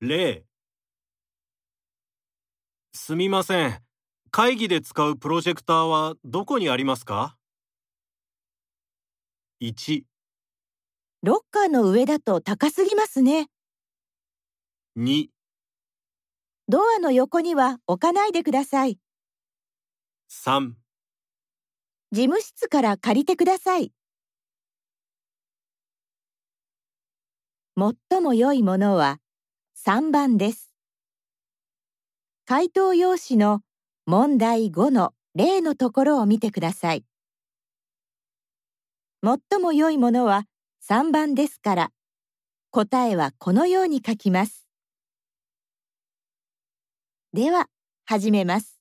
例すみません。会議で使うプロジェクターはどこにありますか ?1、ロッカーの上だと高すぎますね。2、ドアの横には置かないでください。3事務室から借りてください。最も良いものは3番です。回答用紙の問題5の例のところを見てください。最も良いものは3番ですから、答えはこのように書きます。では、始めます。